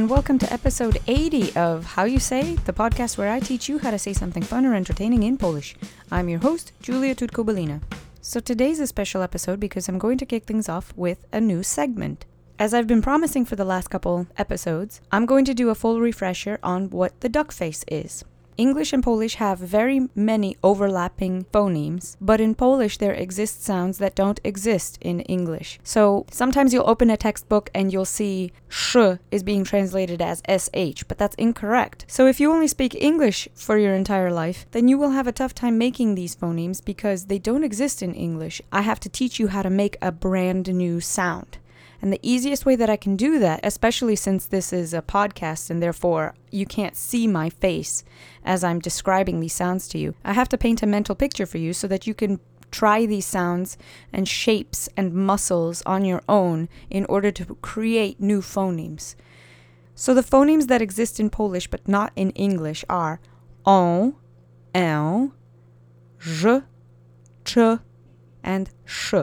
and welcome to episode 80 of How You Say, the podcast where I teach you how to say something fun or entertaining in Polish. I'm your host, Julia Tutko-Belina. So today's a special episode because I'm going to kick things off with a new segment. As I've been promising for the last couple episodes, I'm going to do a full refresher on what the duck face is. English and Polish have very many overlapping phonemes, but in Polish there exist sounds that don't exist in English. So sometimes you'll open a textbook and you'll see sh is being translated as sh, but that's incorrect. So if you only speak English for your entire life, then you will have a tough time making these phonemes because they don't exist in English. I have to teach you how to make a brand new sound. And the easiest way that I can do that, especially since this is a podcast and therefore you can't see my face as I'm describing these sounds to you, I have to paint a mental picture for you so that you can try these sounds and shapes and muscles on your own in order to create new phonemes. So the phonemes that exist in Polish but not in English are on, en, ż, ch, and sh.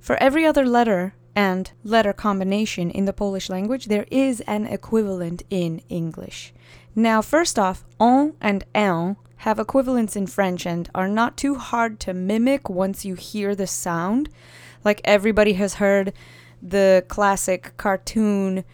For every other letter and letter combination in the Polish language, there is an equivalent in English. Now, first off, on and un have equivalents in French and are not too hard to mimic once you hear the sound. Like everybody has heard the classic cartoon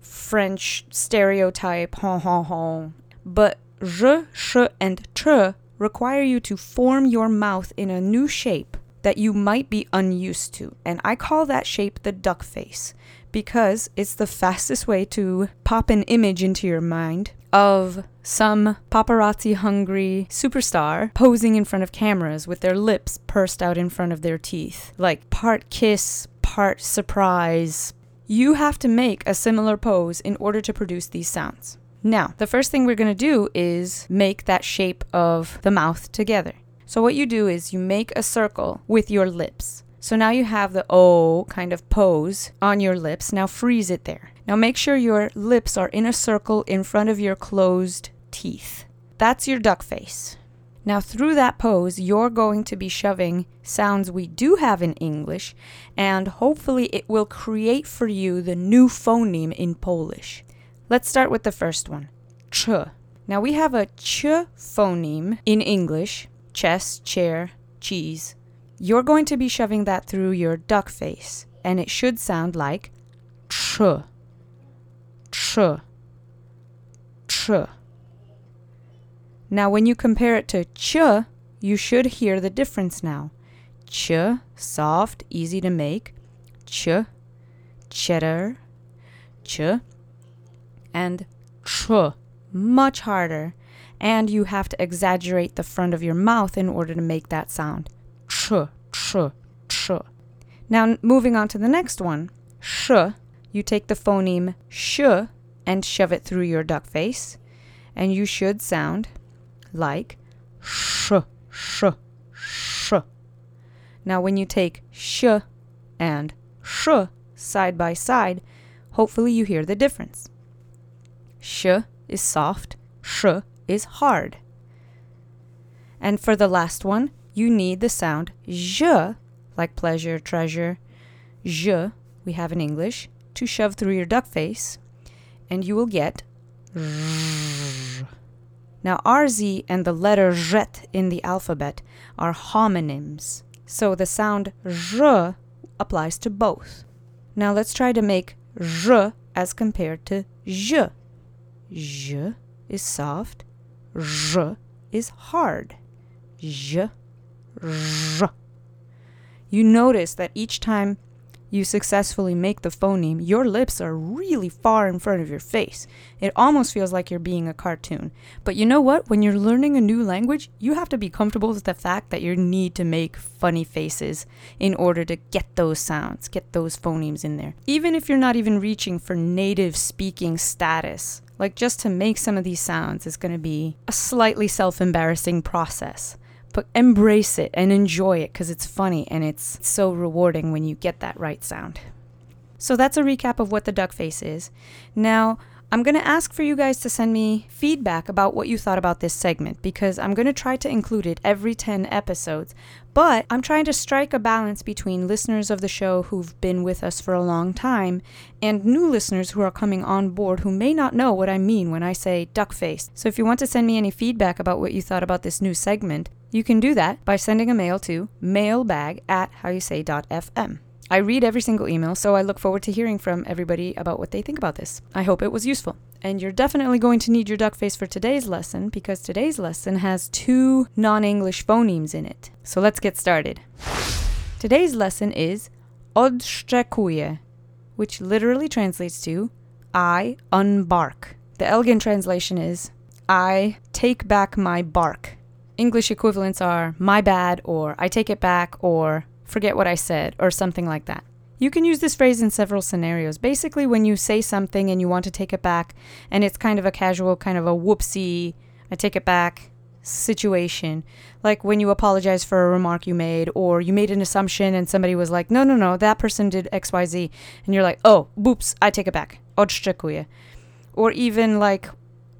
French stereotype, hon hon hon. But je, sh, and tr require you to form your mouth in a new shape that you might be unused to. And I call that shape the duck face because it's the fastest way to pop an image into your mind of some paparazzi hungry superstar posing in front of cameras with their lips pursed out in front of their teeth, like part kiss, part surprise. You have to make a similar pose in order to produce these sounds. Now, the first thing we're going to do is make that shape of the mouth together. So what you do is you make a circle with your lips. So now you have the O kind of pose on your lips. Now freeze it there. Now make sure your lips are in a circle in front of your closed teeth. That's your duck face. Now, through that pose, you're going to be shoving sounds we do have in English, and hopefully, it will create for you the new phoneme in Polish. Let's start with the first one ch. Now, we have a ch phoneme in English, chest, chair, cheese. You're going to be shoving that through your duck face, and it should sound like ch, ch, ch. Now, when you compare it to ch, you should hear the difference now. Ch, soft, easy to make. Ch, cheddar, ch, and ch, much harder and you have to exaggerate the front of your mouth in order to make that sound. Ch, ch, ch. Now, moving on to the next one, sh, you take the phoneme sh and shove it through your duck face, and you should sound like sh, sh, sh. Now, when you take sh and sh side by side, hopefully you hear the difference. Sh is soft, sh is hard. And for the last one, you need the sound je, like pleasure, treasure, je, we have in English, to shove through your duck face, and you will get Now, RZ and the letter zet in the alphabet are homonyms, so the sound j applies to both. Now, let's try to make j as compared to je. Je is soft, R is hard. J, R. You notice that each time you successfully make the phoneme, your lips are really far in front of your face. It almost feels like you're being a cartoon. But you know what? When you're learning a new language, you have to be comfortable with the fact that you need to make funny faces in order to get those sounds, get those phonemes in there. Even if you're not even reaching for native speaking status, like just to make some of these sounds is going to be a slightly self embarrassing process. But embrace it and enjoy it because it's funny and it's so rewarding when you get that right sound. So that's a recap of what the duck face is. Now, I'm going to ask for you guys to send me feedback about what you thought about this segment because I'm going to try to include it every 10 episodes. But I'm trying to strike a balance between listeners of the show who've been with us for a long time and new listeners who are coming on board who may not know what I mean when I say duck face. So if you want to send me any feedback about what you thought about this new segment, you can do that by sending a mail to mailbag at howyousay.fm. I read every single email, so I look forward to hearing from everybody about what they think about this. I hope it was useful. And you're definitely going to need your duck face for today's lesson because today's lesson has two non English phonemes in it. So let's get started. Today's lesson is odszczekuję, which literally translates to I unbark. The elegant translation is I take back my bark. English equivalents are my bad or I take it back or forget what I said, or something like that. You can use this phrase in several scenarios. Basically, when you say something and you want to take it back, and it's kind of a casual, kind of a whoopsie, I take it back situation. Like when you apologize for a remark you made, or you made an assumption and somebody was like, no, no, no, that person did XYZ. And you're like, oh, whoops, I take it back. Or even like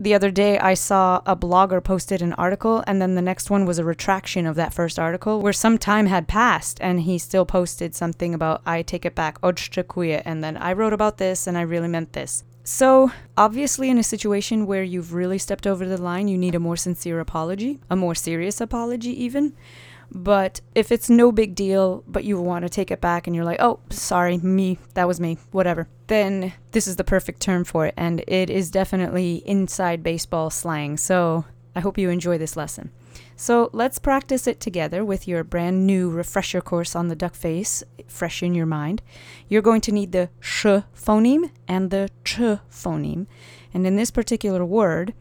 the other day I saw a blogger posted an article and then the next one was a retraction of that first article where some time had passed and he still posted something about I take it back odszczekuję and then I wrote about this and I really meant this. So, obviously in a situation where you've really stepped over the line, you need a more sincere apology, a more serious apology even. But if it's no big deal, but you want to take it back and you're like, oh, sorry, me, that was me, whatever, then this is the perfect term for it. And it is definitely inside baseball slang. So I hope you enjoy this lesson. So let's practice it together with your brand new refresher course on the duck face, fresh in your mind. You're going to need the sh phoneme and the ch phoneme. And in this particular word,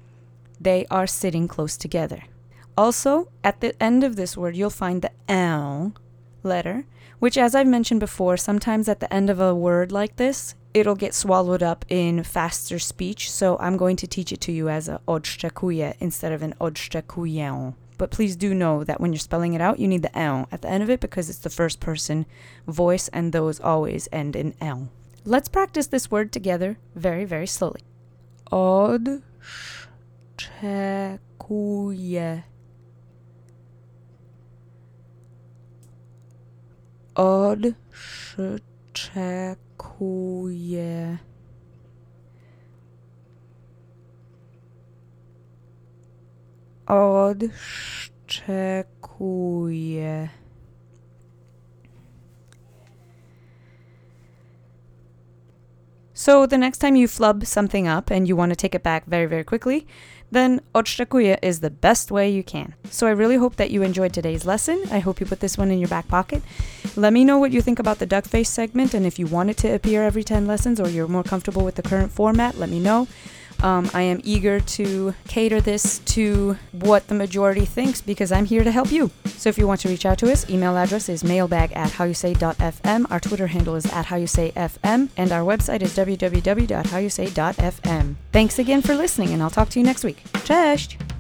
they are sitting close together. Also, at the end of this word, you'll find the L letter, which, as I've mentioned before, sometimes at the end of a word like this, it'll get swallowed up in faster speech. So I'm going to teach it to you as a odszczekuję instead of an odszczekuję. But please do know that when you're spelling it out, you need the L at the end of it because it's the first person voice and those always end in L. Let's practice this word together very, very slowly. Odszczekuję. Odszczekuję. So the next time you flub something up and you want to take it back very, very quickly, then odszczekuję is the best way you can. So I really hope that you enjoyed today's lesson. I hope you put this one in your back pocket. Let me know what you think about the duck face segment and if you want it to appear every 10 lessons or you're more comfortable with the current format, let me know. Um, I am eager to cater this to what the majority thinks because I'm here to help you. So if you want to reach out to us, email address is mailbag at howyousay.fm. Our Twitter handle is at howyousayfm, and our website is www.howyousay.fm. Thanks again for listening, and I'll talk to you next week. Cześć!